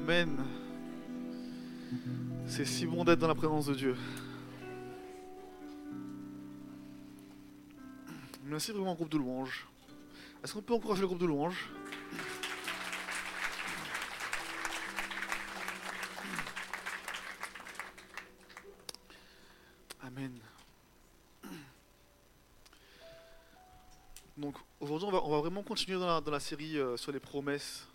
Amen. C'est si bon d'être dans la présence de Dieu. Merci vraiment groupe de louanges. Est-ce qu'on peut encourager le groupe de louanges? Amen. Donc aujourd'hui, on va, vraiment continuer dans la, dans la série euh, sur les promesses.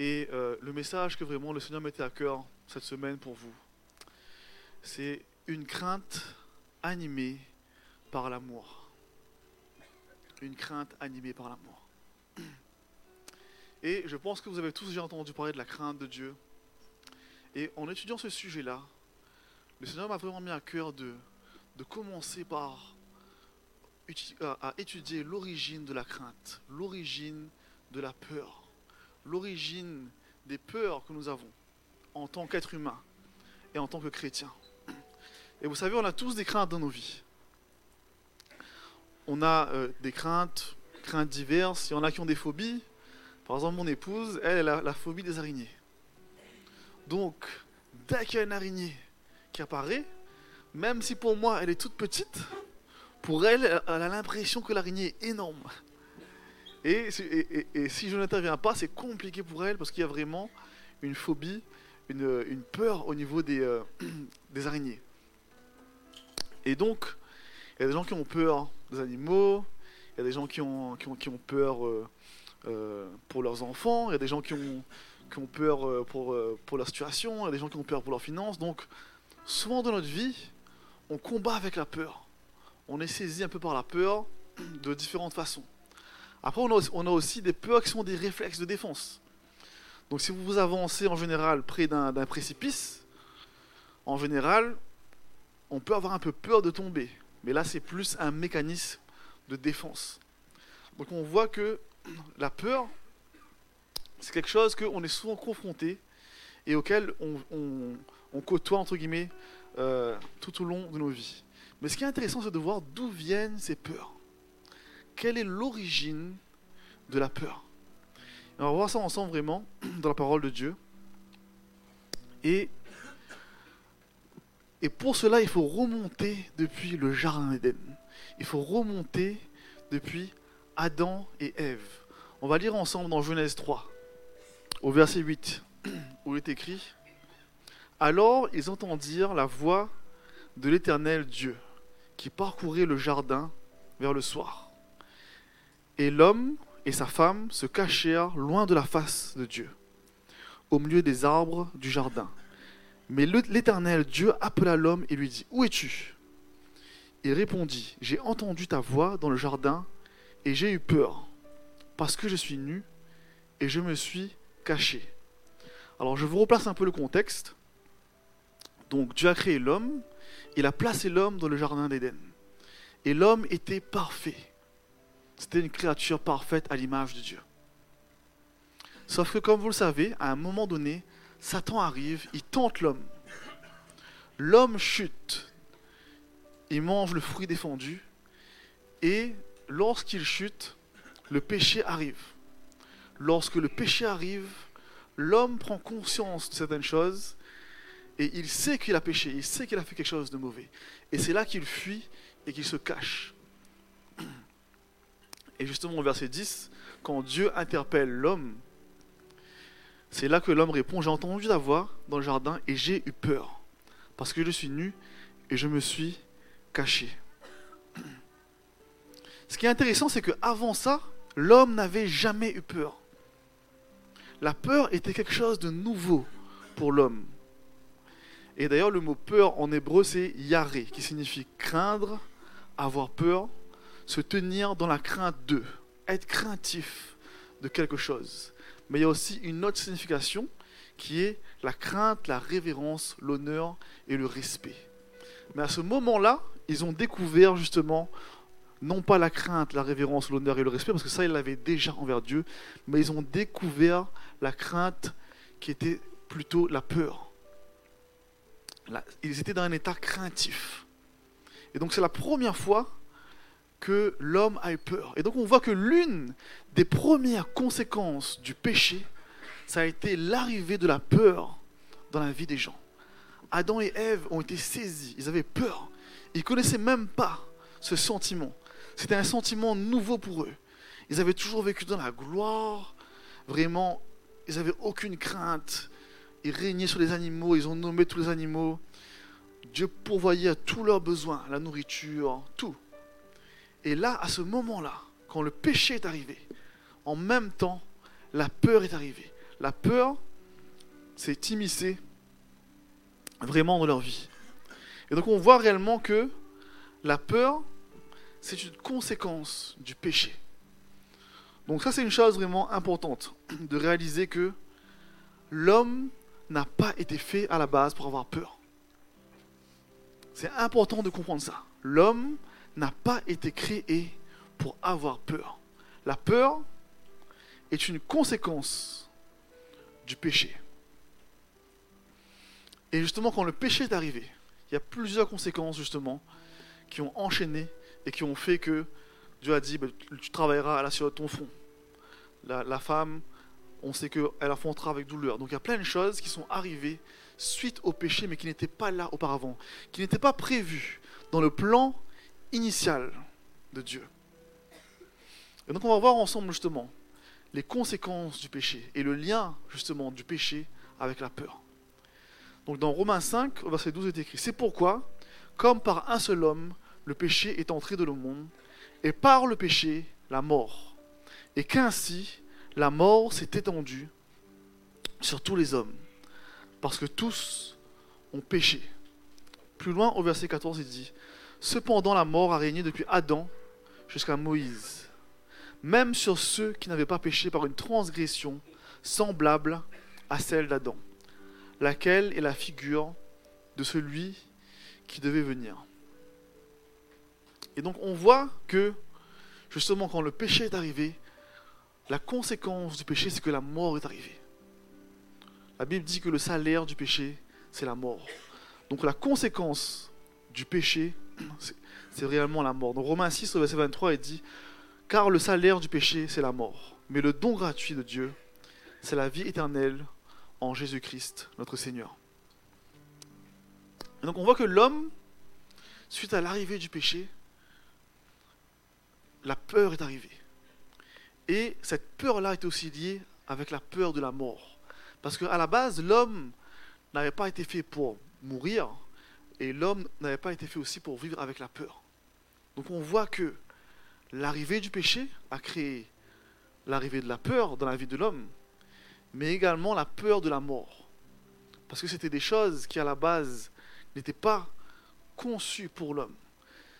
Et euh, le message que vraiment le Seigneur mettait à cœur cette semaine pour vous, c'est une crainte animée par l'amour. Une crainte animée par l'amour. Et je pense que vous avez tous déjà entendu parler de la crainte de Dieu. Et en étudiant ce sujet-là, le Seigneur m'a vraiment mis à cœur de, commencer par à- à étudier l'origine de la crainte, l'origine de la peur, l'origine des peurs que nous avons en tant qu'être humain et en tant que chrétien. Et vous savez, on a tous des craintes dans nos vies. On a euh, des craintes, craintes diverses. Il y en a qui ont des phobies. Par exemple, mon épouse, elle, elle a la phobie des araignées. Donc, dès qu'il y a une araignée qui apparaît, même si pour moi elle est toute petite, pour elle, elle a l'impression que l'araignée est énorme. Et, si- je n'interviens pas, c'est compliqué pour elle parce qu'il y a vraiment une phobie, une, peur au niveau des, euh, des araignées. Et donc, il y a des gens qui ont peur des animaux, il y a des gens qui ont, qui ont, peur euh, euh, pour leurs enfants, il y a des gens qui ont, peur pour, pour leur situation, il y a des gens qui ont peur pour leurs finances. Donc, souvent dans notre vie, on combat avec la peur. On est saisi un peu par la peur de différentes façons. Après, on a, aussi- des peurs qui sont des réflexes de défense. Donc, si vous vous avancez en général près d'un précipice, en général, on peut avoir un peu peur de tomber. Mais là, c'est plus un mécanisme de défense. Donc, on voit que la peur, c'est quelque chose qu'on est souvent confronté et auquel on côtoie, entre guillemets, euh, tout au long de nos vies. Mais ce qui est intéressant, c'est de voir d'où viennent ces peurs. Quelle est l'origine de la peur On va voir ça ensemble vraiment dans la parole de Dieu. Et, et pour cela, il faut remonter depuis le Jardin d'Éden. Il faut remonter depuis Adam et Ève. On va lire ensemble dans Genèse 3, au verset 8, où il est écrit Alors ils entendirent la voix de l'Éternel Dieu, qui parcourait le jardin vers le soir. Et l'homme et sa femme se cachèrent loin de la face de Dieu, au milieu des arbres du jardin. Mais l'Éternel Dieu appela l'homme et lui dit Où es-tu? Il répondit J'ai entendu ta voix dans le jardin et j'ai eu peur, parce que je suis nu et je me suis caché. Alors je vous replace un peu le contexte. Donc Dieu a créé l'homme, il a placé l'homme dans le jardin d'Éden. Et l'homme était parfait. C'était une créature parfaite à l'image de Dieu. Sauf que comme vous le savez, à un moment donné, Satan arrive, il tente l'homme. L'homme chute. Il mange le fruit défendu. Et lorsqu'il chute, le péché arrive. Lorsque le péché arrive, l'homme prend conscience de certaines choses et il sait qu'il a péché, il sait qu'il a fait quelque chose de mauvais. Et c'est là qu'il fuit et qu'il se cache. Et justement au verset 10, quand Dieu interpelle l'homme, c'est là que l'homme répond, j'ai entendu ta voix dans le jardin et j'ai eu peur, parce que je suis nu et je me suis caché. Ce qui est intéressant, c'est que avant ça, l'homme n'avait jamais eu peur. La peur était quelque chose de nouveau pour l'homme. Et d'ailleurs, le mot peur en hébreu, c'est yaré, qui signifie craindre, avoir peur, se tenir dans la crainte de, être craintif de quelque chose. Mais il y a aussi une autre signification qui est la crainte, la révérence, l'honneur et le respect. Mais à ce moment-là, ils ont découvert justement non pas la crainte, la révérence, l'honneur et le respect, parce que ça, ils l'avaient déjà envers Dieu, mais ils ont découvert la crainte qui était plutôt la peur. Ils étaient dans un état craintif. Et donc c'est la première fois que l'homme a eu peur. Et donc on voit que l'une des premières conséquences du péché, ça a été l'arrivée de la peur dans la vie des gens. Adam et Ève ont été saisis, ils avaient peur. Ils ne connaissaient même pas ce sentiment. C'était un sentiment nouveau pour eux. Ils avaient toujours vécu dans la gloire. Vraiment, ils n'avaient aucune crainte. Ils régnaient sur les animaux, ils ont nommé tous les animaux. Dieu pourvoyait à tous leurs besoins, la nourriture, tout. Et là, à ce moment-là, quand le péché est arrivé, en même temps, la peur est arrivée. La peur s'est immiscée vraiment dans leur vie. Et donc on voit réellement que la peur, c'est une conséquence du péché. Donc ça c'est une chose vraiment importante, de réaliser que l'homme n'a pas été fait à la base pour avoir peur. C'est important de comprendre ça. L'homme n'a pas été créé pour avoir peur. La peur est une conséquence du péché. Et justement, quand le péché est arrivé, il y a plusieurs conséquences justement qui ont enchaîné et qui ont fait que Dieu a dit bah, tu travailleras à la de ton front. La, femme, on sait qu'elle affrontera avec douleur. Donc il y a plein de choses qui sont arrivées suite au péché, mais qui n'étaient pas là auparavant, qui n'étaient pas prévues dans le plan initial de Dieu. Et donc on va voir ensemble justement les conséquences du péché et le lien justement du péché avec la peur. Donc dans Romains 5, au verset 12 est écrit, c'est pourquoi, comme par un seul homme, le péché est entré dans le monde, et par le péché, la mort. Et qu'ainsi, la mort s'est étendue sur tous les hommes, parce que tous ont péché. Plus loin, au verset 14, il dit, Cependant la mort a régné depuis Adam jusqu'à Moïse, même sur ceux qui n'avaient pas péché par une transgression semblable à celle d'Adam laquelle est la figure de celui qui devait venir. Et donc on voit que, justement, quand le péché est arrivé, la conséquence du péché, c'est que la mort est arrivée. La Bible dit que le salaire du péché, c'est la mort. Donc la conséquence du péché, c'est réellement la mort. Dans Romains 6, verset 23, il dit, Car le salaire du péché, c'est la mort. Mais le don gratuit de Dieu, c'est la vie éternelle en Jésus-Christ, notre Seigneur. donc on voit que l'homme, suite à l'arrivée du péché, la peur est arrivée. Et cette peur-là est aussi liée avec la peur de la mort. Parce qu'à la base, l'homme n'avait pas été fait pour mourir, et l'homme n'avait pas été fait aussi pour vivre avec la peur. Donc on voit que l'arrivée du péché a créé l'arrivée de la peur dans la vie de l'homme, mais également la peur de la mort. Parce que c'était des choses qui à la base n'étaient pas conçues pour l'homme.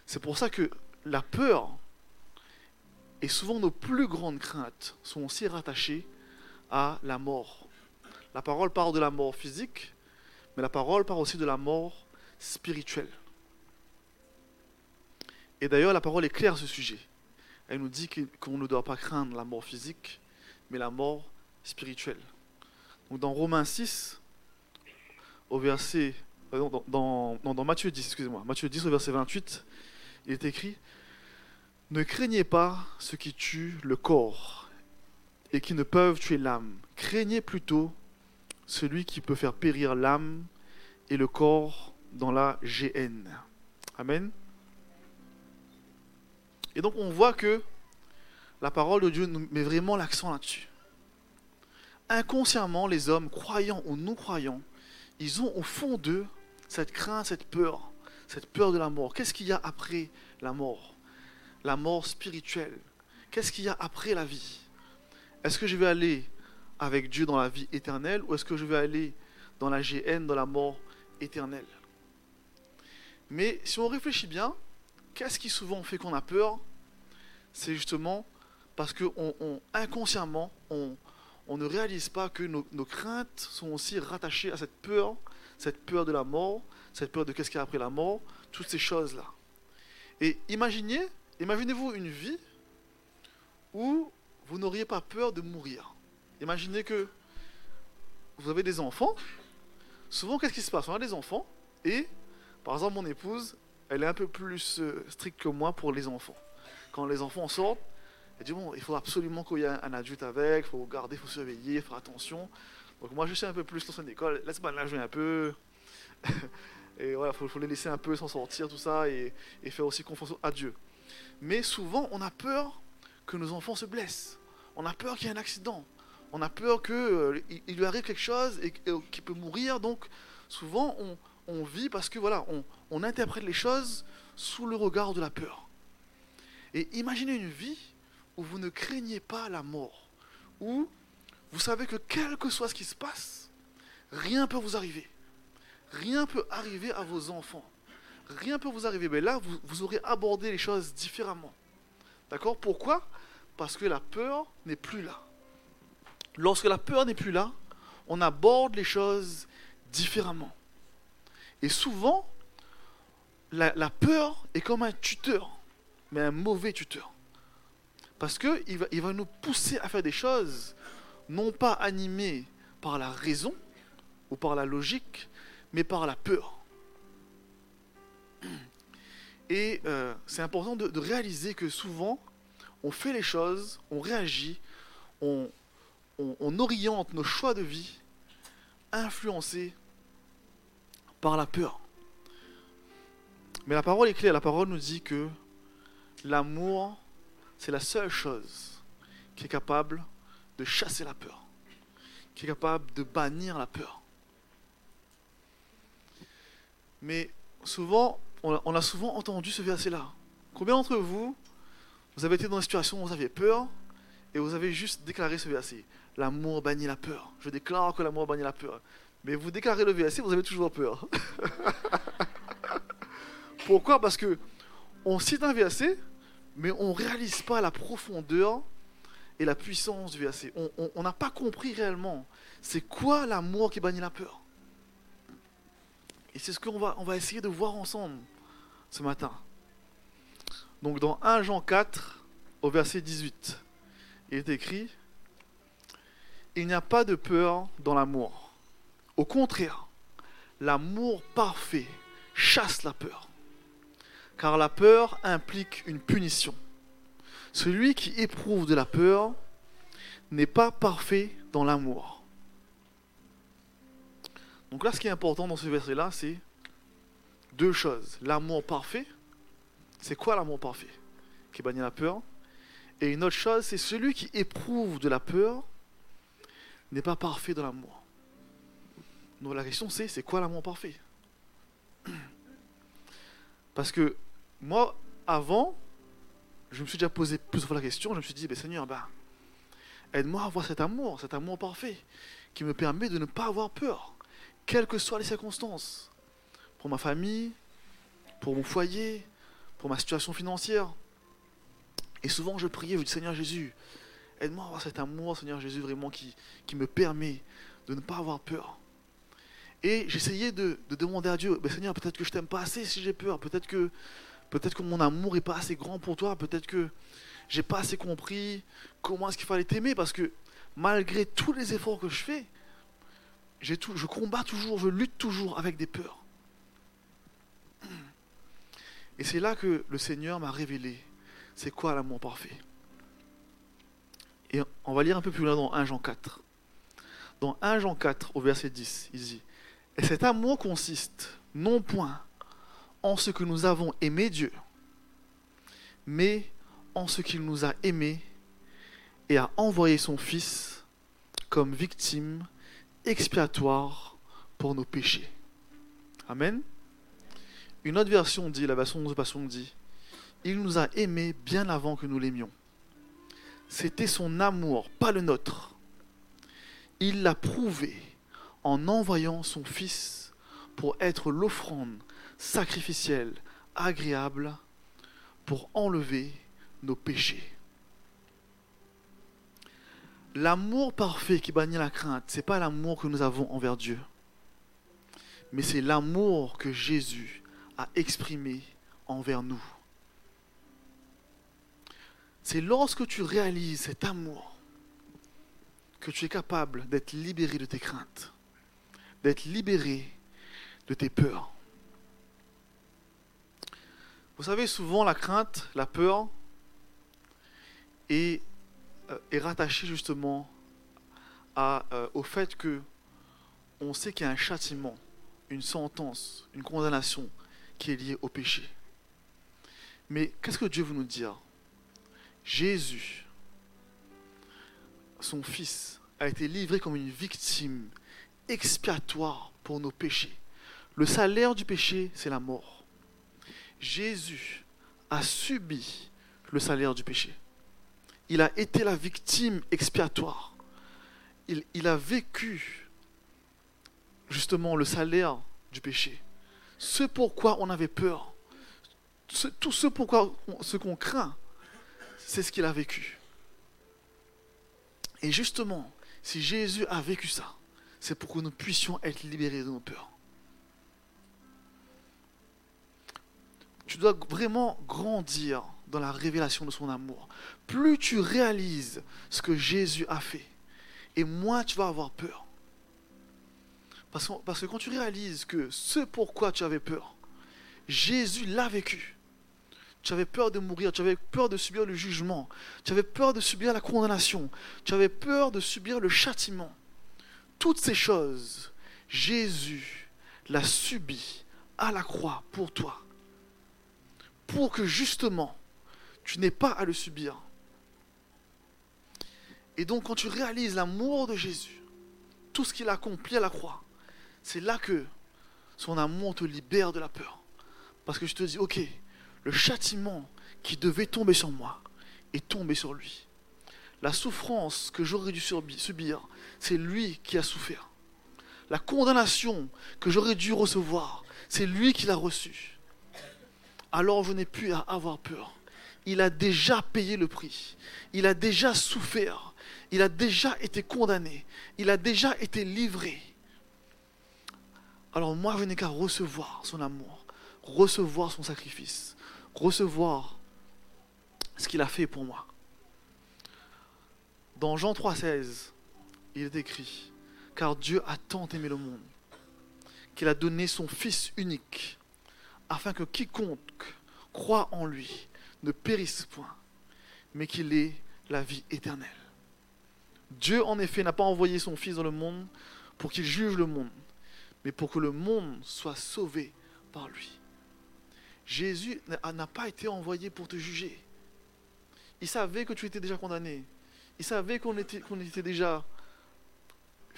C'est pour ça que la peur et souvent nos plus grandes craintes sont aussi rattachées à la mort. La parole parle de la mort physique, mais la parole parle aussi de la mort spirituelle. Et d'ailleurs, la parole est claire à ce sujet. Elle nous dit qu'on ne doit pas craindre la mort physique, mais la mort spirituel. Donc dans Romains 6, au verset, euh, dans, dans, Matthieu 10, excusez-moi, Matthieu 10 au verset 28, il est écrit Ne craignez pas ceux qui tuent le corps et qui ne peuvent tuer l'âme. Craignez plutôt celui qui peut faire périr l'âme et le corps dans la GN. Amen. Et donc on voit que la parole de Dieu nous met vraiment l'accent là-dessus inconsciemment, les hommes, croyants ou non croyants, ils ont au fond d'eux cette crainte, cette peur, cette peur de la mort. Qu'est-ce qu'il y a après la mort? La mort spirituelle. Qu'est-ce qu'il y a après la vie? Est-ce que je vais aller avec Dieu dans la vie éternelle ou est-ce que je vais aller dans la GN, dans la mort éternelle? Mais si on réfléchit bien, qu'est-ce qui souvent fait qu'on a peur? C'est justement parce que inconsciemment, on, on ne réalise pas que nos, craintes sont aussi rattachées à cette peur, cette peur de la mort, cette peur de qu'est-ce qu'il y a après la mort, toutes ces choses-là. Et imaginez, imaginez-vous une vie où vous n'auriez pas peur de mourir. Imaginez que vous avez des enfants. Souvent, qu'est-ce qui se passe? On a des enfants et, par exemple, mon épouse, elle est un peu plus euh, stricte que moi pour les enfants. Quand les enfants sortent, Elle dit bon, il faut absolument qu'il y ait un adulte avec, il faut garder, il faut surveiller, faire attention. Donc moi je sais un peu plus l'ancienne école, laisse-moi la jouer un peu. et voilà, il faut, les laisser un peu s'en sortir, tout ça, et, et faire aussi confiance à Dieu. Mais souvent, on a peur que nos enfants se blessent. On a peur qu'il y ait un accident. On a peur qu'il euh, lui arrive quelque chose et, qu'il peut mourir. Donc, souvent, on, vit parce que voilà, on, on, interprète les choses sous le regard de la peur. Et imaginez une vie où vous ne craignez pas la mort, où vous savez que quel que soit ce qui se passe, rien ne peut vous arriver. Rien peut arriver à vos enfants. Rien ne peut vous arriver. Mais là, vous aurez abordé les choses différemment. D'accord? Pourquoi? Parce que la peur n'est plus là. Lorsque la peur n'est plus là, on aborde les choses différemment. Et souvent, la, peur est comme un tuteur, mais un mauvais tuteur. Parce qu'il va, il va nous pousser à faire des choses, non pas animées par la raison ou par la logique, mais par la peur. Et euh, c'est important de, réaliser que souvent, on fait les choses, on réagit, on, on, oriente nos choix de vie influencés par la peur. Mais la parole est claire, la parole nous dit que l'amour, c'est la seule chose qui est capable de chasser la peur, qui est capable de bannir la peur. Mais souvent, on a souvent entendu ce verset-là. Combien d'entre vous, vous avez été dans une situation où vous aviez peur et vous avez juste déclaré ce verset L'amour bannit la peur. Je déclare que l'amour bannit la peur. Mais vous déclarez le verset, vous avez toujours peur. Pourquoi? Parce que on cite un verset, mais on ne réalise pas la profondeur et la puissance du verset. On n'a pas compris réellement c'est quoi l'amour qui bannit la peur? Et c'est ce qu'on va, on va essayer de voir ensemble ce matin. Donc dans 1 Jean 4, au verset 18, il est écrit il n'y a pas de peur dans l'amour. Au contraire, l'amour parfait chasse la peur. Car la peur implique une punition. Celui qui éprouve de la peur n'est pas parfait dans l'amour. Donc là, ce qui est important dans ce verset-là, c'est deux choses. L'amour parfait, c'est quoi l'amour parfait Qui bannit la peur? Et une autre chose, c'est celui qui éprouve de la peur n'est pas parfait dans l'amour. Donc la question c'est, c'est quoi l'amour parfait? Parce que moi, avant, je me suis déjà posé plusieurs fois la question, je me suis dit, Seigneur, ben, aide-moi à avoir cet amour, cet amour parfait, qui me permet de ne pas avoir peur, quelles que soient les circonstances, pour ma famille, pour mon foyer, pour ma situation financière. Et souvent je priais, je dis Seigneur Jésus, Aide-moi à avoir cet amour, Seigneur Jésus, vraiment qui me permet de ne pas avoir peur. Et j'essayais de, demander à Dieu, ben Seigneur, peut-être que je t'aime pas assez si j'ai peur, peut-être que, peut-être que mon amour est pas assez grand pour toi, peut-être que j'ai pas assez compris comment est-ce qu'il fallait t'aimer, parce que malgré tous les efforts que je fais, je combats toujours, je lutte toujours avec des peurs. Et c'est là que le Seigneur m'a révélé c'est quoi l'amour parfait. Et on va lire un peu plus loin dans 1 Jean 4. Dans 1 Jean 4, au verset 10, il dit Et cet amour consiste non point en ce que nous avons aimé Dieu, mais en ce qu'il nous a aimés et a envoyé son Fils comme victime expiatoire pour nos péchés. Amen. Une autre version dit, la version de Passion dit, Il nous a aimés bien avant que nous l'aimions. C'était son amour, pas le nôtre. Il l'a prouvé en envoyant son Fils pour être l'offrande sacrificielle agréable pour enlever nos péchés. L'amour parfait qui bannit la crainte, ce n'est pas l'amour que nous avons envers Dieu, mais c'est l'amour que Jésus a exprimé envers nous. C'est lorsque tu réalises cet amour que tu es capable d'être libéré de tes craintes, d'être libéré de tes peurs. Vous savez, souvent la crainte, la peur, est, euh, est rattaché justement euh, au fait que on sait qu'il y a un châtiment, une sentence, une condamnation qui est liée au péché. Mais qu'est-ce que Dieu veut nous dire? Jésus, son Fils, a été livré comme une victime expiatoire pour nos péchés. Le salaire du péché, c'est la mort. Jésus a subi le salaire du péché. Il a été la victime expiatoire. Il, a vécu justement le salaire du péché. Ce pourquoi on avait peur, tout ce pourquoi ce qu'on craint, c'est ce qu'il a vécu. Et justement, si Jésus a vécu ça, c'est pour que nous puissions être libérés de nos peurs. Tu dois vraiment grandir dans la révélation de son amour. Plus tu réalises ce que Jésus a fait, et moins tu vas avoir peur. Parce que, quand tu réalises que ce pourquoi tu avais peur, Jésus l'a vécu. Tu avais peur de mourir, tu avais peur de subir le jugement, tu avais peur de subir la condamnation, tu avais peur de subir le châtiment. Toutes ces choses, Jésus l'a subi à la croix pour toi. Pour que justement, tu n'aies pas à le subir. Et donc quand tu réalises l'amour de Jésus, tout ce qu'il a accompli à la croix, c'est là que son amour te libère de la peur. Parce que je te dis, ok, le châtiment qui devait tomber sur moi est tombé sur lui. La souffrance que j'aurais dû subir, c'est lui qui a souffert. La condamnation que j'aurais dû recevoir, c'est lui qui l'a reçue. Alors je n'ai plus à avoir peur. Il a déjà payé le prix. Il a déjà souffert. Il a déjà été condamné. Il a déjà été livré. Alors moi, je n'ai qu'à recevoir son amour, recevoir son sacrifice, recevoir ce qu'il a fait pour moi. Dans Jean 3,16, il est écrit Car Dieu a tant aimé le monde qu'il a donné son Fils unique, afin que quiconque croit en lui ne périsse point, mais qu'il ait la vie éternelle. Dieu, en effet, n'a pas envoyé son Fils dans le monde pour qu'il juge le monde, mais pour que le monde soit sauvé par lui. Jésus n'a pas été envoyé pour te juger. Il savait que tu étais déjà condamné. Il savait qu'on était, qu'on était déjà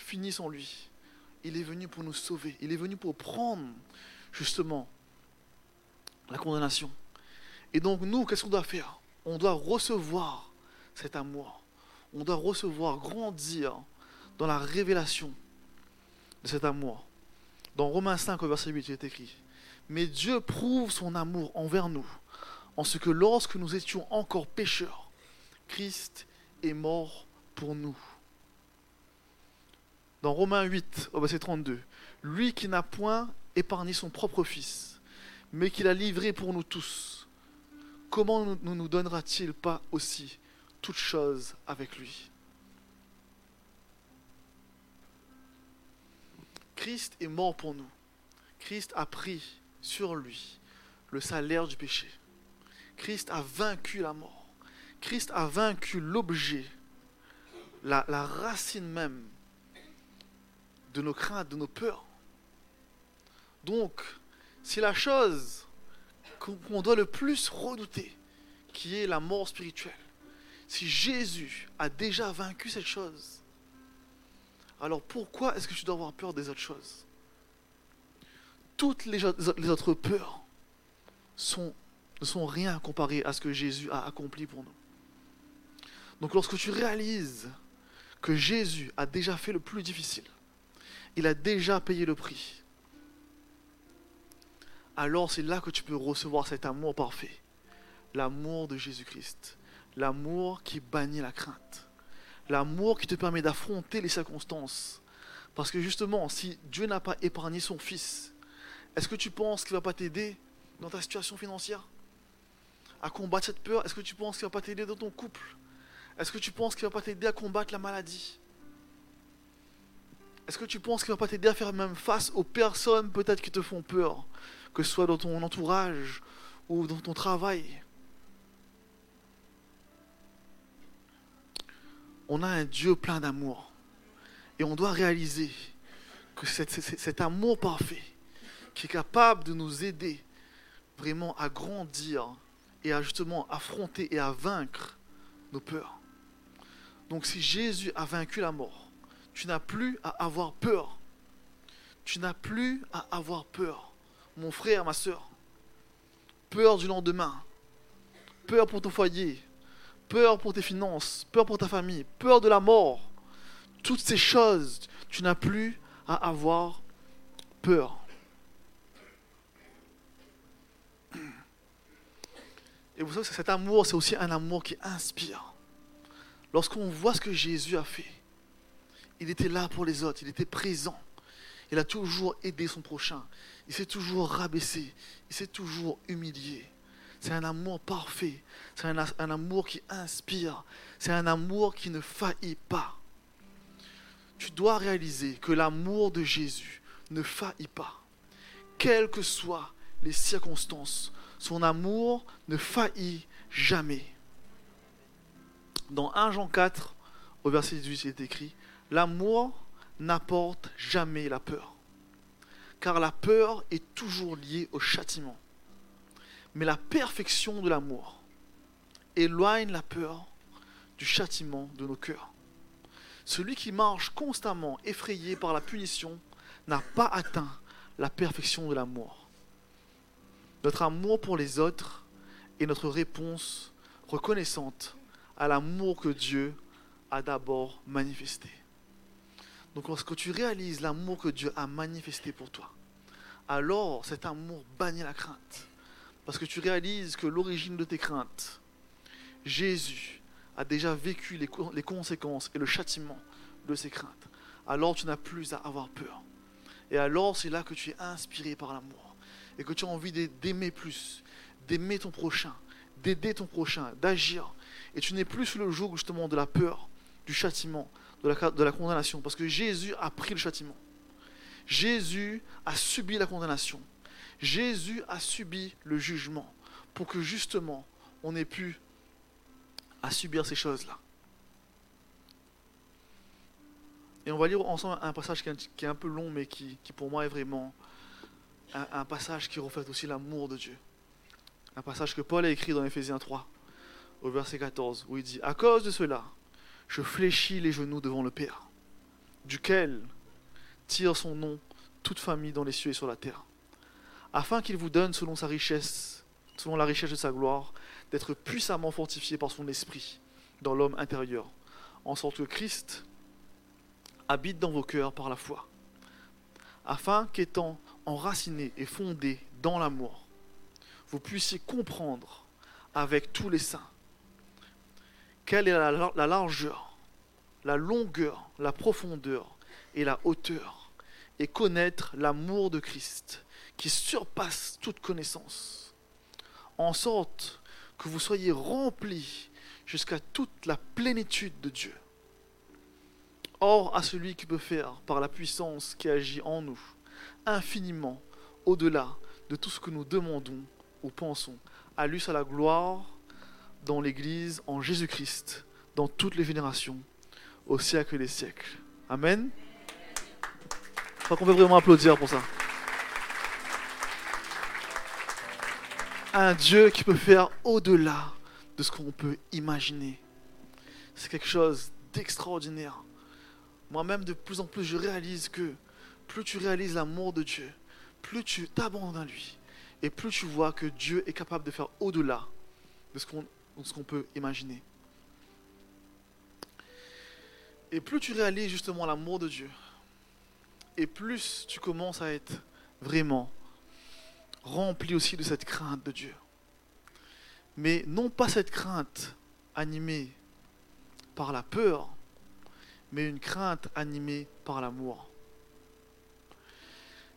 fini sans lui. Il est venu pour nous sauver. Il est venu pour prendre justement la condamnation. Et donc nous, qu'est-ce qu'on doit faire? On doit recevoir cet amour. On doit recevoir, grandir dans la révélation de cet amour. Dans Romains 5, au verset 8, il est écrit Mais Dieu prouve son amour envers nous, en ce que lorsque nous étions encore pécheurs, Christ est mort pour nous. Dans Romains 8, au verset 32, Lui qui n'a point épargné son propre Fils, mais qui l'a livré pour nous tous, comment ne nous, donnera-t-il pas aussi toutes choses avec lui? Christ est mort pour nous. Christ a pris sur lui le salaire du péché. Christ a vaincu la mort. Christ a vaincu l'objet, la racine même de nos craintes, de nos peurs. Donc, c'est la chose qu'on doit le plus redouter, qui est la mort spirituelle. Si Jésus a déjà vaincu cette chose, alors pourquoi est-ce que tu dois avoir peur des autres choses? Toutes les, au- les autres peurs ne sont rien comparées à ce que Jésus a accompli pour nous. Donc lorsque tu réalises que Jésus a déjà fait le plus difficile, il a déjà payé le prix, alors c'est là que tu peux recevoir cet amour parfait, l'amour de Jésus-Christ, l'amour qui bannit la crainte, l'amour qui te permet d'affronter les circonstances. Parce que justement, si Dieu n'a pas épargné son Fils, est-ce que tu penses qu'il ne va pas t'aider dans ta situation financière? À combattre cette peur Est-ce que tu penses qu'il ne va pas t'aider dans ton couple? Est-ce que tu penses qu'il ne va pas t'aider à combattre la maladie? Est-ce que tu penses qu'il ne va pas t'aider à faire même face aux personnes peut-être qui te font peur que ce soit dans ton entourage ou dans ton travail? on a un Dieu plein d'amour. Et on doit réaliser que cet, cet amour parfait qui est capable de nous aider vraiment à grandir et à justement affronter et à vaincre nos peurs. Donc si Jésus a vaincu la mort, tu n'as plus à avoir peur. Tu n'as plus à avoir peur. Mon frère, ma soeur. Peur du lendemain. Peur pour ton foyer. Peur pour tes finances. Peur pour ta famille. Peur de la mort. Toutes ces choses, tu n'as plus à avoir peur. Et vous savez que cet amour, c'est aussi un amour qui inspire. Lorsqu'on voit ce que Jésus a fait, il était là pour les autres, il était présent. Il a toujours aidé son prochain. Il s'est toujours rabaissé. Il s'est toujours humilié. C'est un amour parfait. C'est un, amour qui inspire. C'est un amour qui ne faillit pas. Tu dois réaliser que l'amour de Jésus ne faillit pas. Quelles que soient les circonstances, son amour ne faillit jamais. Dans 1 Jean 4, au verset 18, il est écrit L'amour n'apporte jamais la peur, car la peur est toujours liée au châtiment. Mais la perfection de l'amour éloigne la peur du châtiment de nos cœurs. Celui qui marche constamment effrayé par la punition n'a pas atteint la perfection de l'amour. Notre amour pour les autres est notre réponse reconnaissante à l'amour que Dieu a d'abord manifesté. Donc lorsque tu réalises l'amour que Dieu a manifesté pour toi, alors cet amour bannit la crainte. Parce que tu réalises que l'origine de tes craintes, Jésus a déjà vécu les, conséquences et le châtiment de ces craintes. Alors tu n'as plus à avoir peur. Et alors c'est là que tu es inspiré par l'amour. Et que tu as envie d'aimer plus, d'aimer ton prochain, d'aider ton prochain, d'agir. Et tu n'es plus sous le joug justement de la peur, du châtiment, de la, condamnation. Parce que Jésus a pris le châtiment. Jésus a subi la condamnation. Jésus a subi le jugement pour que justement on ait pu à subir ces choses-là. Et on va lire ensemble un passage qui est un, peu long, mais qui, pour moi est vraiment un, un passage qui reflète aussi l'amour de Dieu. Un passage que Paul a écrit dans Éphésiens 3, au verset 14, où il dit, à cause de cela, je fléchis les genoux devant le Père, duquel tire son nom toute famille dans les cieux et sur la terre, afin qu'il vous donne selon sa richesse, selon la richesse de sa gloire, d'être puissamment fortifié par son esprit dans l'homme intérieur, en sorte que Christ habite dans vos cœurs par la foi, afin qu'étant enraciné et fondé dans l'amour, vous puissiez comprendre avec tous les saints quelle est la, la largeur, la longueur, la profondeur et la hauteur, et connaître l'amour de Christ qui surpasse toute connaissance, en sorte que vous soyez remplis jusqu'à toute la plénitude de Dieu. Or, à celui qui peut faire, par la puissance qui agit en nous, infiniment au-delà de tout ce que nous demandons ou pensons, à lui soit la gloire dans l'Église, en Jésus-Christ, dans toutes les générations, au siècle des siècles. Amen. Je crois qu'on peut vraiment applaudir pour ça. Un Dieu qui peut faire au-delà de ce qu'on peut imaginer. C'est quelque chose d'extraordinaire. Moi-même, de plus en plus, je réalise que plus tu réalises l'amour de Dieu, plus tu t'abandonnes à lui, et plus tu vois que Dieu est capable de faire au-delà de ce qu'on ce qu'on peut imaginer. Et plus tu réalises justement l'amour de Dieu, et plus tu commences à être vraiment rempli aussi de cette crainte de Dieu. Mais non pas cette crainte animée par la peur, mais une crainte animée par l'amour.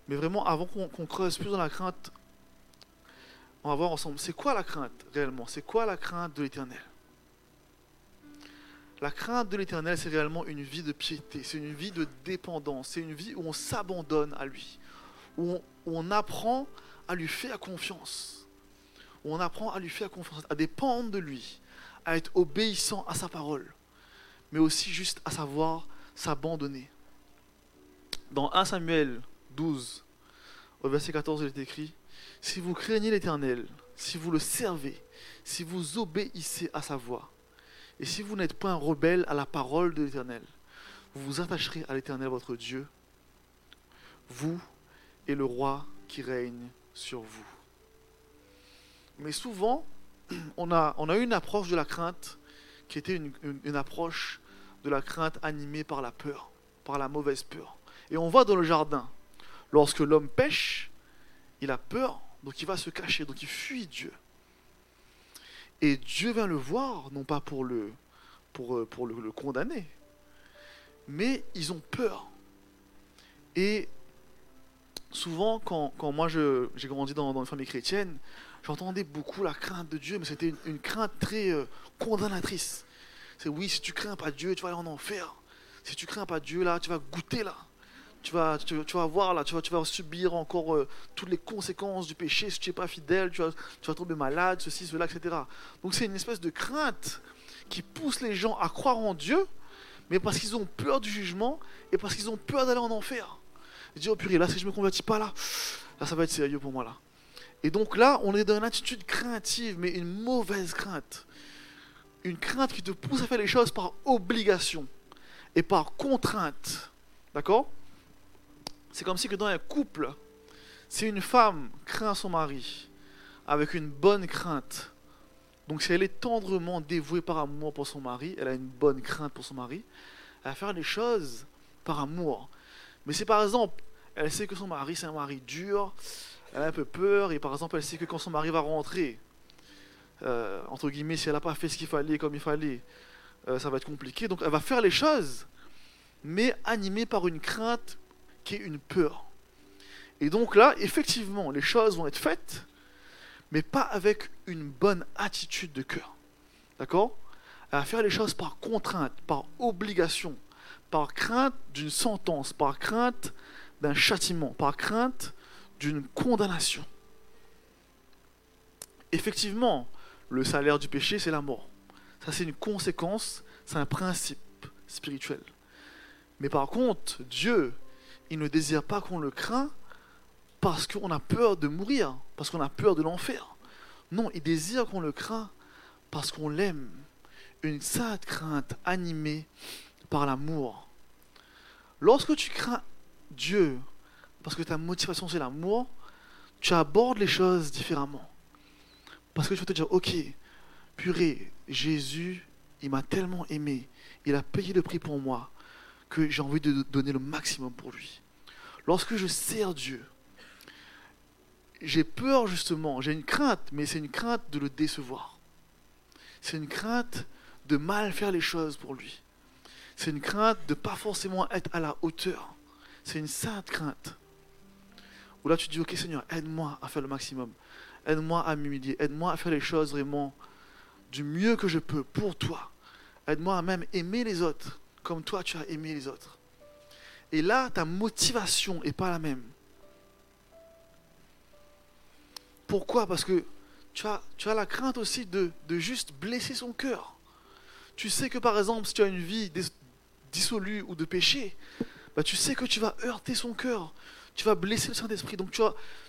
Mais vraiment, avant qu'on creuse plus dans la crainte, on va voir ensemble, c'est quoi la crainte réellement? C'est quoi la crainte de l'éternel? La crainte de l'éternel, c'est réellement une vie de piété, c'est une vie de dépendance, c'est une vie où on s'abandonne à lui, où on, apprend à lui faire confiance, où on apprend à lui faire confiance, à dépendre de lui, à être obéissant à sa parole. mais aussi juste à savoir s'abandonner. Dans 1 Samuel 12, au verset 14, il est écrit, Si vous craignez l'Éternel, si vous le servez, si vous obéissez à sa voix, et si vous n'êtes pas un rebelle à la parole de l'Éternel, vous vous attacherez à l'Éternel votre Dieu, vous et le roi qui règne sur vous. Mais souvent, on a, on a eu une approche de la crainte qui était une approche de la crainte animée par la peur, par la mauvaise peur. Et on voit dans le jardin, lorsque l'homme pêche, il a peur, donc il va se cacher, donc il fuit Dieu. Et Dieu vient le voir, non pas pour le, pour, euh, pour le, condamner, mais ils ont peur. Et souvent, quand, quand moi j'ai grandi dans, dans, une famille chrétienne, j'entendais beaucoup la crainte de Dieu, mais c'était une, crainte très euh, condamnatrice. C'est oui, si tu crains pas Dieu, tu vas aller en enfer. Si tu crains pas Dieu, là, tu vas goûter là tu vas, tu, vas voir là, tu vas, subir encore euh, toutes les conséquences du péché si tu n'es pas fidèle, tu vas, tu vas tomber malade, ceci, cela, etc. Donc c'est une espèce de crainte qui pousse les gens à croire en Dieu, mais parce qu'ils ont peur du jugement et parce qu'ils ont peur d'aller en enfer. Ils disent, oh purée, là si je me convertis pas là, là ça va être sérieux pour moi là. Et donc là, on est dans une attitude craintive, mais une mauvaise crainte. Une crainte qui te pousse à faire les choses par obligation et par contrainte. D'accord? C'est comme si dans un couple, si une femme craint son mari avec une bonne crainte, donc si elle est tendrement dévouée par amour pour son mari, elle a une bonne crainte pour son mari, elle va faire les choses par amour. Mais si par exemple, elle sait que son mari c'est un mari dur, elle a un peu peur, et par exemple elle sait que quand son mari va rentrer, euh, entre guillemets, si elle n'a pas fait ce qu'il fallait comme il fallait, euh, ça va être compliqué. Donc elle va faire les choses, mais animée par une crainte qui est une peur. Et donc là, effectivement, les choses vont être faites, mais pas avec une bonne attitude de cœur. D'accord? À faire les choses par contrainte, par obligation, par crainte d'une sentence, par crainte d'un châtiment, par crainte d'une condamnation. Effectivement, le salaire du péché, c'est la mort. Ça, c'est une conséquence, c'est un principe spirituel. Mais par contre, Dieu il ne désire pas qu'on le craint parce qu'on a peur de mourir, parce qu'on a peur de l'enfer. Non, il désire qu'on le craint parce qu'on l'aime. Une sainte crainte animée par l'amour. Lorsque tu crains Dieu, parce que ta motivation c'est l'amour, tu abordes les choses différemment. Parce que tu vas te dire, ok, purée, Jésus, il m'a tellement aimé, il a payé le prix pour moi que j'ai envie de donner le maximum pour lui. Lorsque je sers Dieu, j'ai peur justement, j'ai une crainte, mais c'est une crainte de le décevoir. C'est une crainte de mal faire les choses pour lui. C'est une crainte de pas forcément être à la hauteur. C'est une sainte crainte. Où là tu dis, ok Seigneur, aide-moi à faire le maximum. Aide-moi à m'humilier. Aide-moi à faire les choses vraiment du mieux que je peux pour toi. Aide-moi à même aimer les autres comme toi tu as aimé les autres. Et là, ta motivation n'est pas la même. Pourquoi? Parce que tu as, la crainte aussi de, juste blesser son cœur. Tu sais que par exemple, si tu as une vie dissolue ou de péché, bah, tu sais que tu vas heurter son cœur. Tu vas blesser le Saint-Esprit. Donc tu,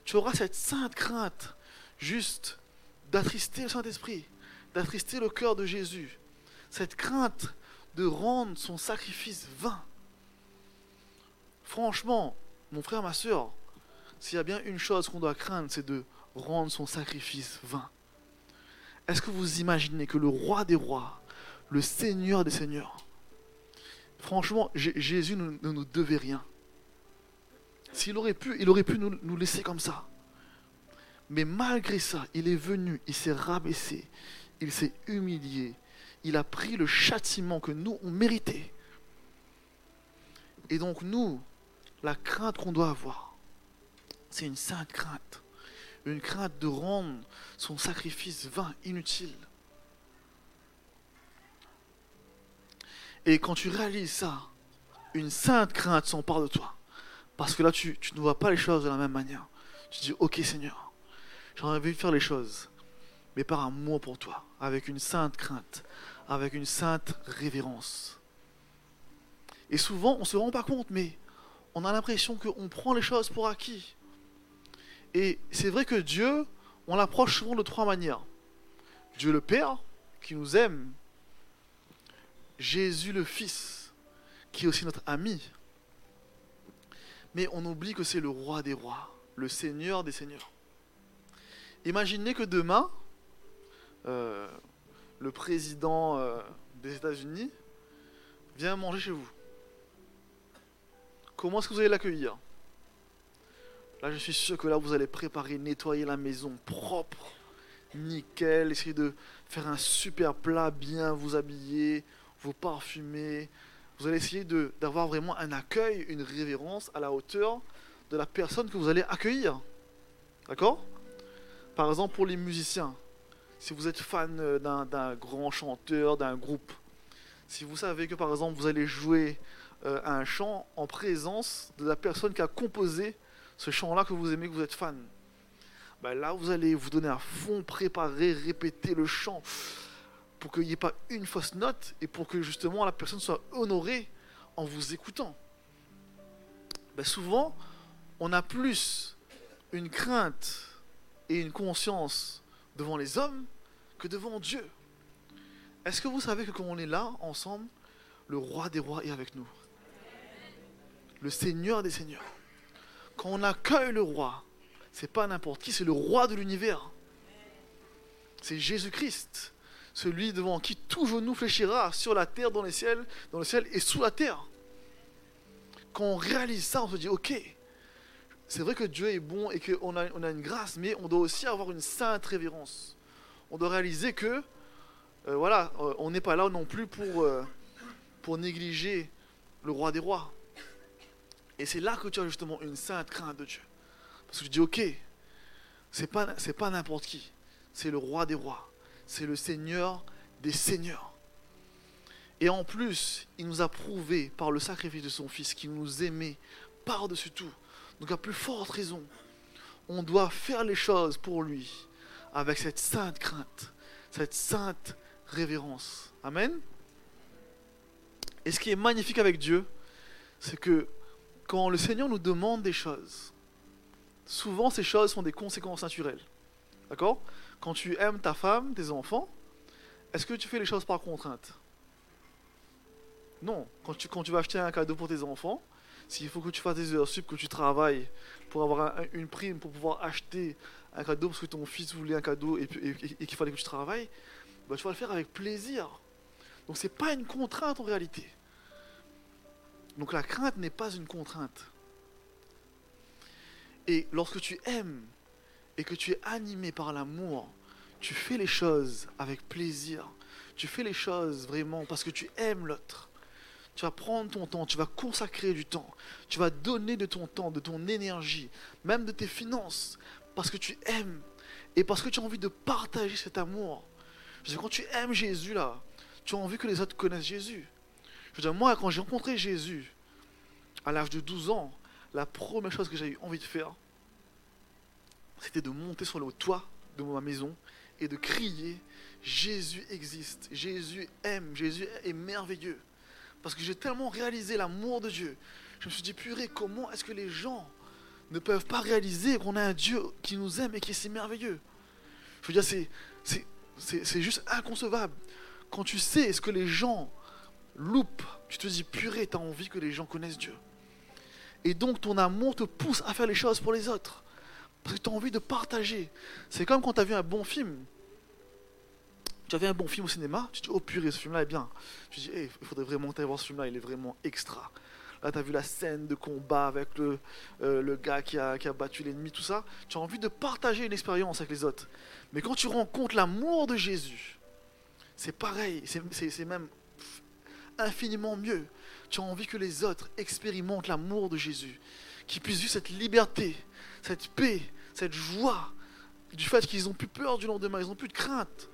tu auras cette sainte crainte juste d'attrister le Saint-Esprit, d'attrister le cœur de Jésus. Cette crainte de rendre son sacrifice vain. Franchement, mon frère, ma soeur, s'il y a bien une chose qu'on doit craindre, c'est de rendre son sacrifice vain. Est-ce que vous imaginez que le roi des rois, le seigneur des seigneurs, franchement, Jésus ne, nous devait rien. S'il aurait pu, il aurait pu nous, nous laisser comme ça. Mais malgré ça, il est venu, il s'est rabaissé, il s'est humilié, il a pris le châtiment que nous, on méritait. Et donc nous, la crainte qu'on doit avoir, c'est une sainte crainte. Une crainte de rendre son sacrifice vain, inutile. Et quand tu réalises ça, une sainte crainte s'empare de toi. Parce que là, tu, ne vois pas les choses de la même manière. Tu dis, ok Seigneur, j'ai envie faire les choses, mais par amour pour toi, avec une sainte crainte, avec une sainte révérence. Et souvent, on ne se rend pas compte, mais on a l'impression qu'on prend les choses pour acquis. Et c'est vrai que Dieu, on l'approche souvent de trois manières. Dieu le Père, qui nous aime. Jésus le Fils, qui est aussi notre ami. Mais on oublie que c'est le roi des rois, le Seigneur des seigneurs. Imaginez que demain, euh, le président euh, des États-Unis vient manger chez vous. Comment est-ce que vous allez l'accueillir? Là, je suis sûr que là, vous allez préparer, nettoyer la maison propre, nickel, essayer de faire un super plat, bien vous habiller, vous parfumer. Vous allez essayer d'avoir vraiment un accueil, une révérence à la hauteur de la personne que vous allez accueillir. D'accord? Par exemple, pour les musiciens, si vous êtes fan euh, d'un grand chanteur, d'un groupe, si vous savez que par exemple vous allez jouer euh, un chant en présence de la personne qui a composé ce chant-là que vous aimez, que vous êtes fan, ben là vous allez vous donner à fond, préparer, répéter le chant pour qu'il n'y ait pas une fausse note et pour que justement la personne soit honorée en vous écoutant. Ben souvent, on a plus une crainte et une conscience devant les hommes que devant Dieu. Est-ce que vous savez que quand on est là, ensemble, le roi des rois est avec nous? Le Seigneur des seigneurs. Quand on accueille le roi, c'est pas n'importe qui, c'est le roi de l'univers. C'est Jésus-Christ, celui devant qui tout genou fléchira sur la terre, dans les ciels, dans le ciel et sous la terre. Quand on réalise ça, on se dit ok, c'est vrai que Dieu est bon et qu'on a, on a une grâce, mais on doit aussi avoir une sainte révérence. On doit réaliser que, euh, voilà, euh, on n'est pas là non plus pour, euh, pour négliger le roi des rois. Et c'est là que tu as justement une sainte crainte de Dieu. Parce que tu dis, ok, c'est pas, c'est pas n'importe qui. C'est le roi des rois. C'est le Seigneur des seigneurs. Et en plus, il nous a prouvé par le sacrifice de son Fils qu'il nous aimait par-dessus tout. Donc à plus forte raison, on doit faire les choses pour lui avec cette sainte crainte, cette sainte révérence. Amen. Et ce qui est magnifique avec Dieu, c'est que quand le Seigneur nous demande des choses, souvent ces choses sont des conséquences naturelles. D'accord? Quand tu aimes ta femme, tes enfants, est-ce que tu fais les choses par contrainte? Non. Quand tu, quand tu vas acheter un cadeau pour tes enfants, s'il faut que tu fasses des heures sup, que tu travailles pour avoir une prime, pour pouvoir acheter un cadeau parce que ton fils voulait un cadeau et, qu'il fallait que tu travailles, bah, tu vas le faire avec plaisir. Donc c'est pas une contrainte en réalité. Donc la crainte n'est pas une contrainte. Et lorsque tu aimes et que tu es animé par l'amour, tu fais les choses avec plaisir. Tu fais les choses vraiment parce que tu aimes l'autre. Tu vas prendre ton temps, tu vas consacrer du temps, tu vas donner de ton temps, de ton énergie, même de tes finances, parce que tu aimes et parce que tu as envie de partager cet amour. Je veux quand tu aimes Jésus là, tu as envie que les autres connaissent Jésus. Je veux dire, moi, quand j'ai rencontré Jésus, à l'âge de 12 ans, la première chose que j'ai eu envie de faire, c'était de monter sur le toit de ma maison et de crier Jésus existe, Jésus aime, Jésus est merveilleux. Parce que j'ai tellement réalisé l'amour de Dieu. Je me suis dit, purée, comment est-ce que les gens ne peuvent pas réaliser qu'on a un Dieu qui nous aime et qui est si merveilleux? Je veux dire, c'est, juste inconcevable. Quand tu sais ce que les gens loupent, tu te dis, purée, tu as envie que les gens connaissent Dieu. Et donc ton amour te pousse à faire les choses pour les autres. Parce que tu as envie de partager. C'est comme quand tu as vu un bon film tu avais un bon film au cinéma, tu te dis, oh purée, ce film-là est bien. Tu te dis, il faudrait vraiment que voir ce film-là, il est vraiment extra. Là, tu as vu la scène de combat avec le, euh, le gars qui a, qui a battu l'ennemi, tout ça. Tu as envie de partager une expérience avec les autres. Mais quand tu rencontres l'amour de Jésus, c'est pareil, c'est même infiniment mieux. Tu as envie que les autres expérimentent l'amour de Jésus, qu'ils puissent vivre cette liberté, cette paix, cette joie, du fait qu'ils n'ont plus peur du lendemain, ils n'ont plus de crainte.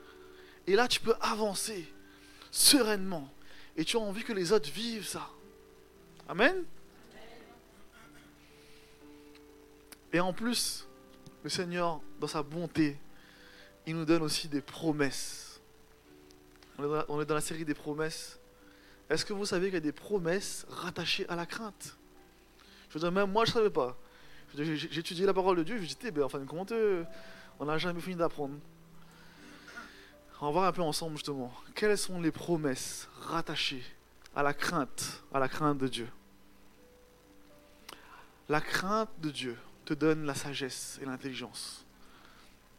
Et là, tu peux avancer sereinement. Et tu as envie que les autres vivent ça. Amen? Et en plus, le Seigneur, dans sa bonté, il nous donne aussi des promesses. On est dans la, série des promesses. Est-ce que vous savez qu'il y a des promesses rattachées à la crainte? Je veux dire, même moi, je ne savais pas. Étudié la parole de Dieu, je me dis, ben, enfin, comment on n'a jamais fini d'apprendre. On va voir un peu ensemble, justement, quelles sont les promesses rattachées à la crainte, à la crainte de Dieu. La crainte de Dieu te donne la sagesse et l'intelligence.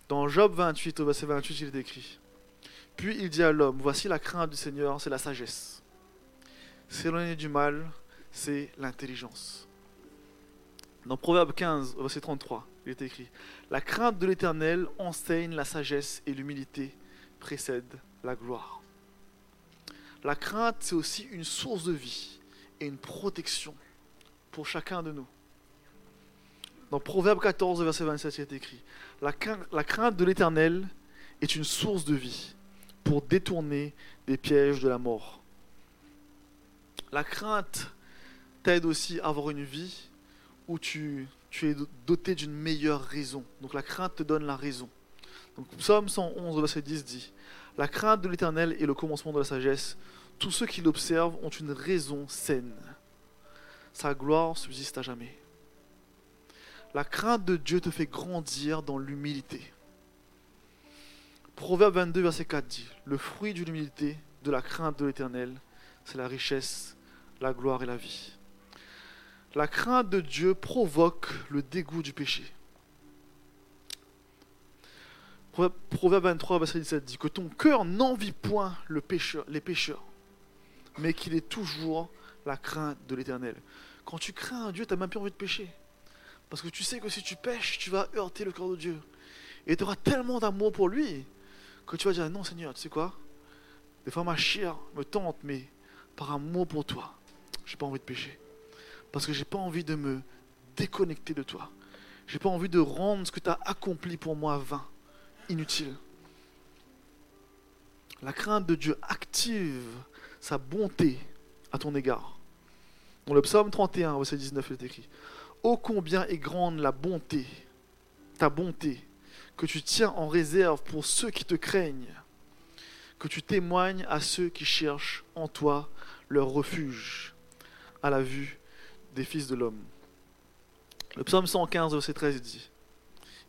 Dans Job 28, au verset 28, il est écrit Puis il dit à l'homme Voici la crainte du Seigneur, c'est la sagesse. S'éloigner du mal, c'est l'intelligence. Dans Proverbe 15, verset 33, il est écrit La crainte de l'Éternel enseigne la sagesse et l'humilité précède la gloire. La crainte, c'est aussi une source de vie et une protection pour chacun de nous. Dans Proverbe 14, verset 27, il est écrit la crainte de l'Éternel est une source de vie pour détourner des pièges de la mort. La crainte t'aide aussi à avoir une vie où tu, tu es doté d'une meilleure raison. Donc la crainte te donne la raison. Donc Psaume 111, verset 10 dit La crainte de l'Éternel est le commencement de la sagesse. Tous ceux qui l'observent ont une raison saine. Sa gloire subsiste à jamais. La crainte de Dieu te fait grandir dans l'humilité. Proverbe 22, verset 4 dit Le fruit de l'humilité, de la crainte de l'Éternel, c'est la richesse, la gloire et la vie. La crainte de Dieu provoque le dégoût du péché. Proverbe 23, verset 17 dit que ton cœur n'envie point les pécheurs, mais qu'il est toujours la crainte de l'éternel. Quand tu crains un Dieu, tu n'as même plus envie de pécher. Parce que tu sais que si tu pêches, tu vas heurter le cœur de Dieu. Et tu auras tellement d'amour pour lui que tu vas dire Non, Seigneur, tu sais quoi? Des fois, ma chair me tente, mais par amour pour toi, j'ai pas envie de pécher. Parce que j'ai pas envie de me déconnecter de toi. J'ai pas envie de rendre ce que tu as accompli pour moi vain inutile. La crainte de Dieu active sa bonté à ton égard. Dans le psaume 31, verset 19, il est écrit Ô combien est grande la bonté, ta bonté, que tu tiens en réserve pour ceux qui te craignent, que tu témoignes à ceux qui cherchent en toi leur refuge à la vue des fils de l'homme. Le psaume 115, verset 13 dit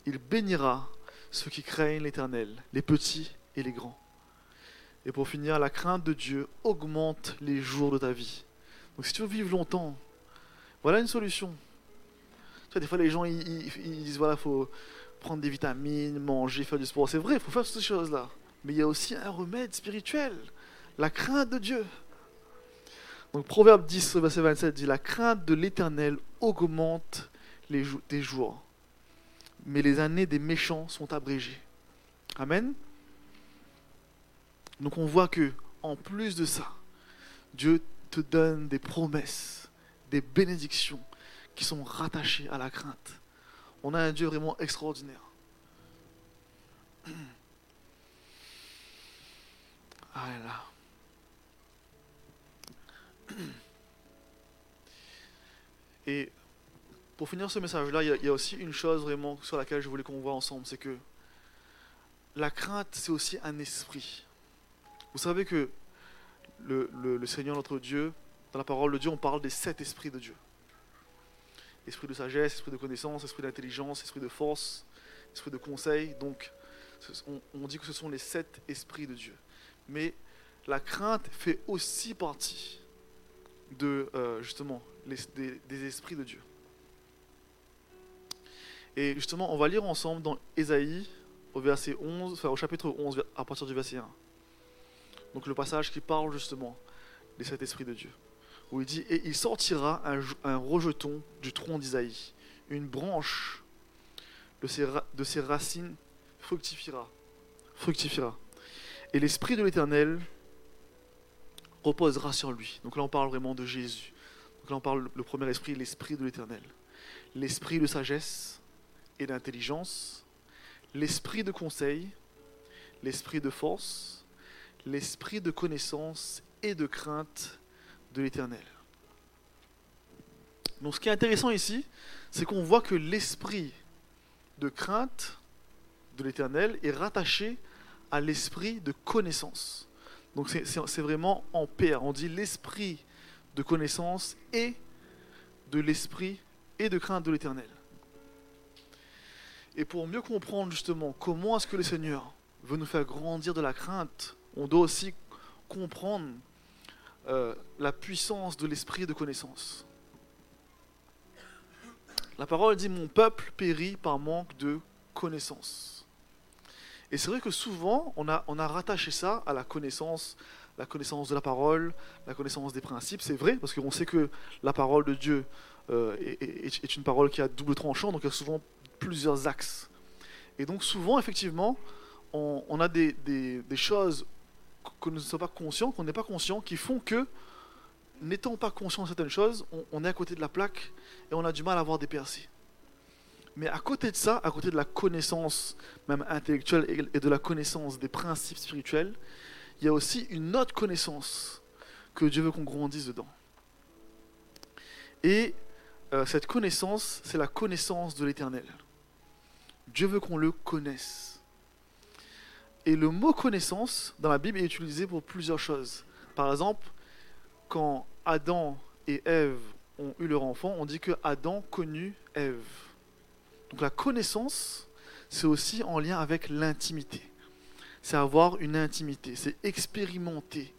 Il bénira ceux qui craignent l'Éternel, les petits et les grands. Et pour finir, la crainte de Dieu augmente les jours de ta vie. Donc si tu veux vivre longtemps, voilà une solution. Tu vois, des fois les gens ils, disent voilà, faut prendre des vitamines, manger, faire du sport. C'est vrai, il faut faire toutes ces choses-là. Mais il y a aussi un remède spirituel, la crainte de Dieu. Donc Proverbe 10, verset 27 dit La crainte de l'Éternel augmente les jours mais les années des méchants sont abrégées. Amen. Donc on voit que en plus de ça, Dieu te donne des promesses, des bénédictions qui sont rattachées à la crainte. On a un Dieu vraiment extraordinaire. Ah là. Et pour finir ce message-là, il y, a aussi une chose vraiment sur laquelle je voulais qu'on voit ensemble, c'est que la crainte, c'est aussi un esprit. Vous savez que le, Seigneur notre Dieu, dans la parole de Dieu, on parle des sept esprits de Dieu. Esprit de sagesse, esprit de connaissance, esprit d'intelligence, esprit de force, esprit de conseil. Donc, on, dit que ce sont les sept esprits de Dieu. Mais la crainte fait aussi partie de, euh, justement, des esprits de Dieu. Et justement, on va lire ensemble dans Ésaïe, au verset 11, enfin au chapitre 11, à partir du verset 1. Donc le passage qui parle justement de cet esprit de Dieu. Où il dit Et il sortira un, rejeton du tronc d'Isaïe, une branche de ses, de ses racines fructifiera. fructifiera. Et l'esprit de l'Éternel reposera sur lui. Donc là, on parle vraiment de Jésus. Donc là, on parle le premier esprit, l'esprit de l'Éternel. L'esprit de sagesse, et d'intelligence, l'esprit de conseil, l'esprit de force, l'esprit de connaissance et de crainte de l'Éternel. Donc ce qui est intéressant ici, c'est qu'on voit que l'esprit de crainte de l'Éternel est rattaché à l'esprit de connaissance. Donc c'est vraiment en paire. On dit l'esprit de connaissance et de l'esprit et de crainte de l'éternel. Et pour mieux comprendre justement comment est-ce que le Seigneur veut nous faire grandir de la crainte, on doit aussi comprendre euh, la puissance de l'esprit de connaissance. La parole dit Mon peuple périt par manque de connaissance. Et c'est vrai que souvent, on a, on a rattaché ça à la connaissance, la connaissance de la parole, la connaissance des principes. C'est vrai, parce qu'on sait que la parole de Dieu euh, est, une parole qui a double tranchant, donc il y a souvent plusieurs axes. Et donc souvent, effectivement, on, a des, choses que nous ne sommes pas conscients, qu'on n'est pas conscient, qui font que, n'étant pas conscient de certaines choses, on, est à côté de la plaque et on a du mal à avoir des percées. Mais à côté de ça, à côté de la connaissance même intellectuelle et de la connaissance des principes spirituels, il y a aussi une autre connaissance que Dieu veut qu'on grandisse dedans. Et euh, cette connaissance, c'est la connaissance de l'éternel. Dieu veut qu'on le connaisse. Et le mot connaissance dans la Bible est utilisé pour plusieurs choses. Par exemple, quand Adam et Ève ont eu leur enfant, on dit que Adam connut Ève. Donc la connaissance, c'est aussi en lien avec l'intimité. C'est avoir une intimité, c'est expérimenter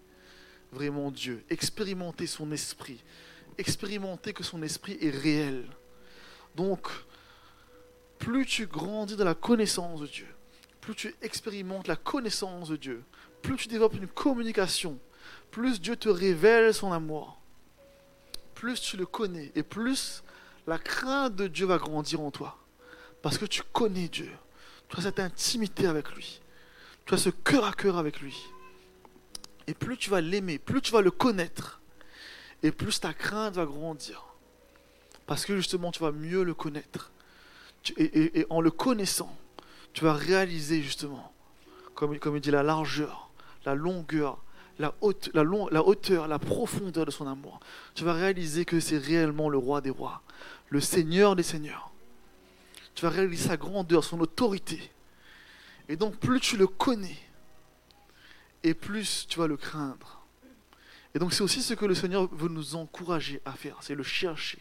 vraiment Dieu, expérimenter son esprit, expérimenter que son esprit est réel. Donc, plus tu grandis dans la connaissance de Dieu, plus tu expérimentes la connaissance de Dieu, plus tu développes une communication, plus Dieu te révèle son amour, plus tu le connais et plus la crainte de Dieu va grandir en toi. Parce que tu connais Dieu. Tu as cette intimité avec lui. Tu as ce cœur à cœur avec lui. Et plus tu vas l'aimer, plus tu vas le connaître, et plus ta crainte va grandir. Parce que justement, tu vas mieux le connaître. Et, en le connaissant, tu vas réaliser justement, comme, il dit, la largeur, la longueur, la hauteur, la profondeur de son amour. Tu vas réaliser que c'est réellement le roi des rois, le seigneur des seigneurs. Tu vas réaliser sa grandeur, son autorité. Et donc plus tu le connais, et plus tu vas le craindre. Et donc c'est aussi ce que le Seigneur veut nous encourager à faire, c'est le chercher,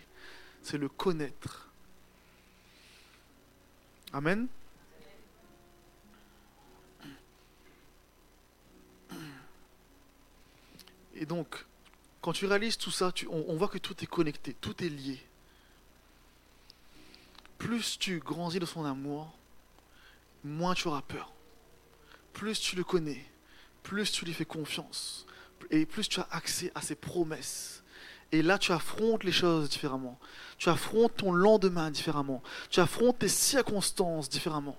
c'est le connaître. Amen. Et donc, quand tu réalises tout ça, on, voit que tout est connecté, tout est lié. Plus tu grandis de son amour, moins tu auras peur. Plus tu le connais, plus tu lui fais confiance, et plus tu as accès à ses promesses. Et là, tu affrontes les choses différemment. Tu affrontes ton lendemain différemment. Tu affrontes tes circonstances différemment.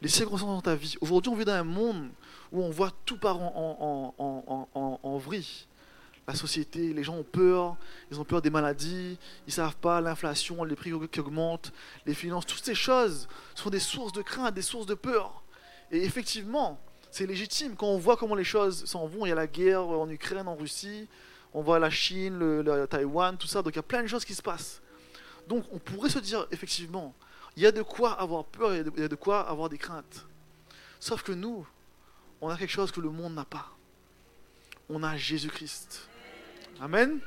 Les circonstances dans ta vie. Aujourd'hui, on vit dans un monde où on voit tout part en, vrille. La société, les gens ont peur, ils ont peur des maladies, ils ne savent pas, l'inflation, les prix qui augmentent, les finances, toutes ces choses sont des sources de crainte, des sources de peur. Et effectivement, c'est légitime. Quand on voit comment les choses s'en vont, il y a la guerre en Ukraine, en Russie, on voit la Chine, le, Taïwan, tout ça, donc il y a plein de choses qui se passent. Donc on pourrait se dire, effectivement, il y a de quoi avoir peur, il y a de, quoi avoir des craintes. Sauf que nous, on a quelque chose que le monde n'a pas. On a Jésus-Christ. Amen.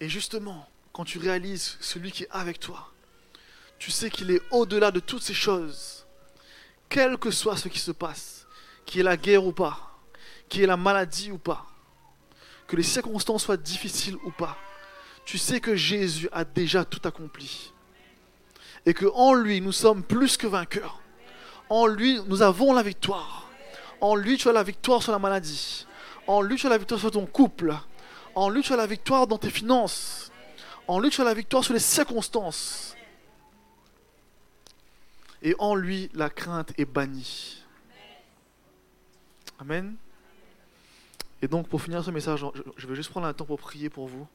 Et justement, quand tu réalises celui qui est avec toi, tu sais qu'il est au-delà de toutes ces choses quel que soit ce qui se passe, qu'il y ait la guerre ou pas, qu'il y ait la maladie ou pas, que les circonstances soient difficiles ou pas, tu sais que Jésus a déjà tout accompli. Et que en lui, nous sommes plus que vainqueurs. En lui, nous avons la victoire. En lui, tu as la victoire sur la maladie. En lui, tu as la victoire sur ton couple. En lui, tu as la victoire dans tes finances. En lui, tu as la victoire sur les circonstances. Et en lui, la crainte est bannie. Amen. Et donc, pour finir ce message, je vais juste prendre un temps pour prier pour vous.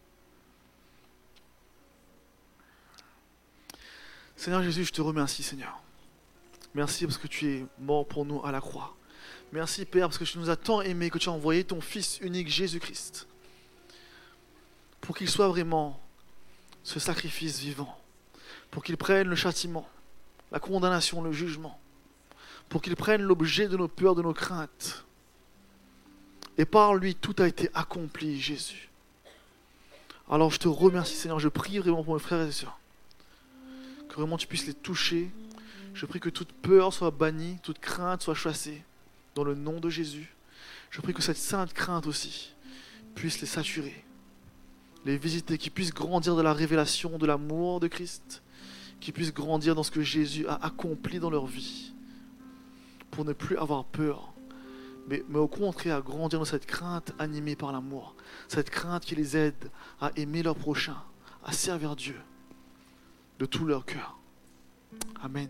Seigneur Jésus, je te remercie, Seigneur. Merci parce que tu es mort pour nous à la croix. Merci, Père, parce que tu nous as tant aimés que tu as envoyé ton Fils unique, Jésus-Christ, pour qu'il soit vraiment ce sacrifice vivant, pour qu'il prenne le châtiment, la condamnation, le jugement, pour qu'ils prennent l'objet de nos peurs, de nos craintes, Et par lui, tout a été accompli, Jésus. Alors je te remercie, Seigneur. Je prie vraiment pour mes frères et sœurs. Que vraiment tu puisses les toucher. Je prie que toute peur soit bannie, toute crainte soit chassée. Dans le nom de Jésus. Je prie que cette sainte crainte aussi puisse les saturer. Les visiter, qu'ils puissent grandir de la révélation de l'amour de Christ. Qu'ils puissent grandir dans ce que Jésus a accompli dans leur vie. Pour ne plus avoir peur mais, au contraire à grandir dans cette crainte animée par l'amour, cette crainte qui les aide à aimer leur prochain, à servir Dieu de tout leur cœur. Amen.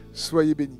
Soyez bénis.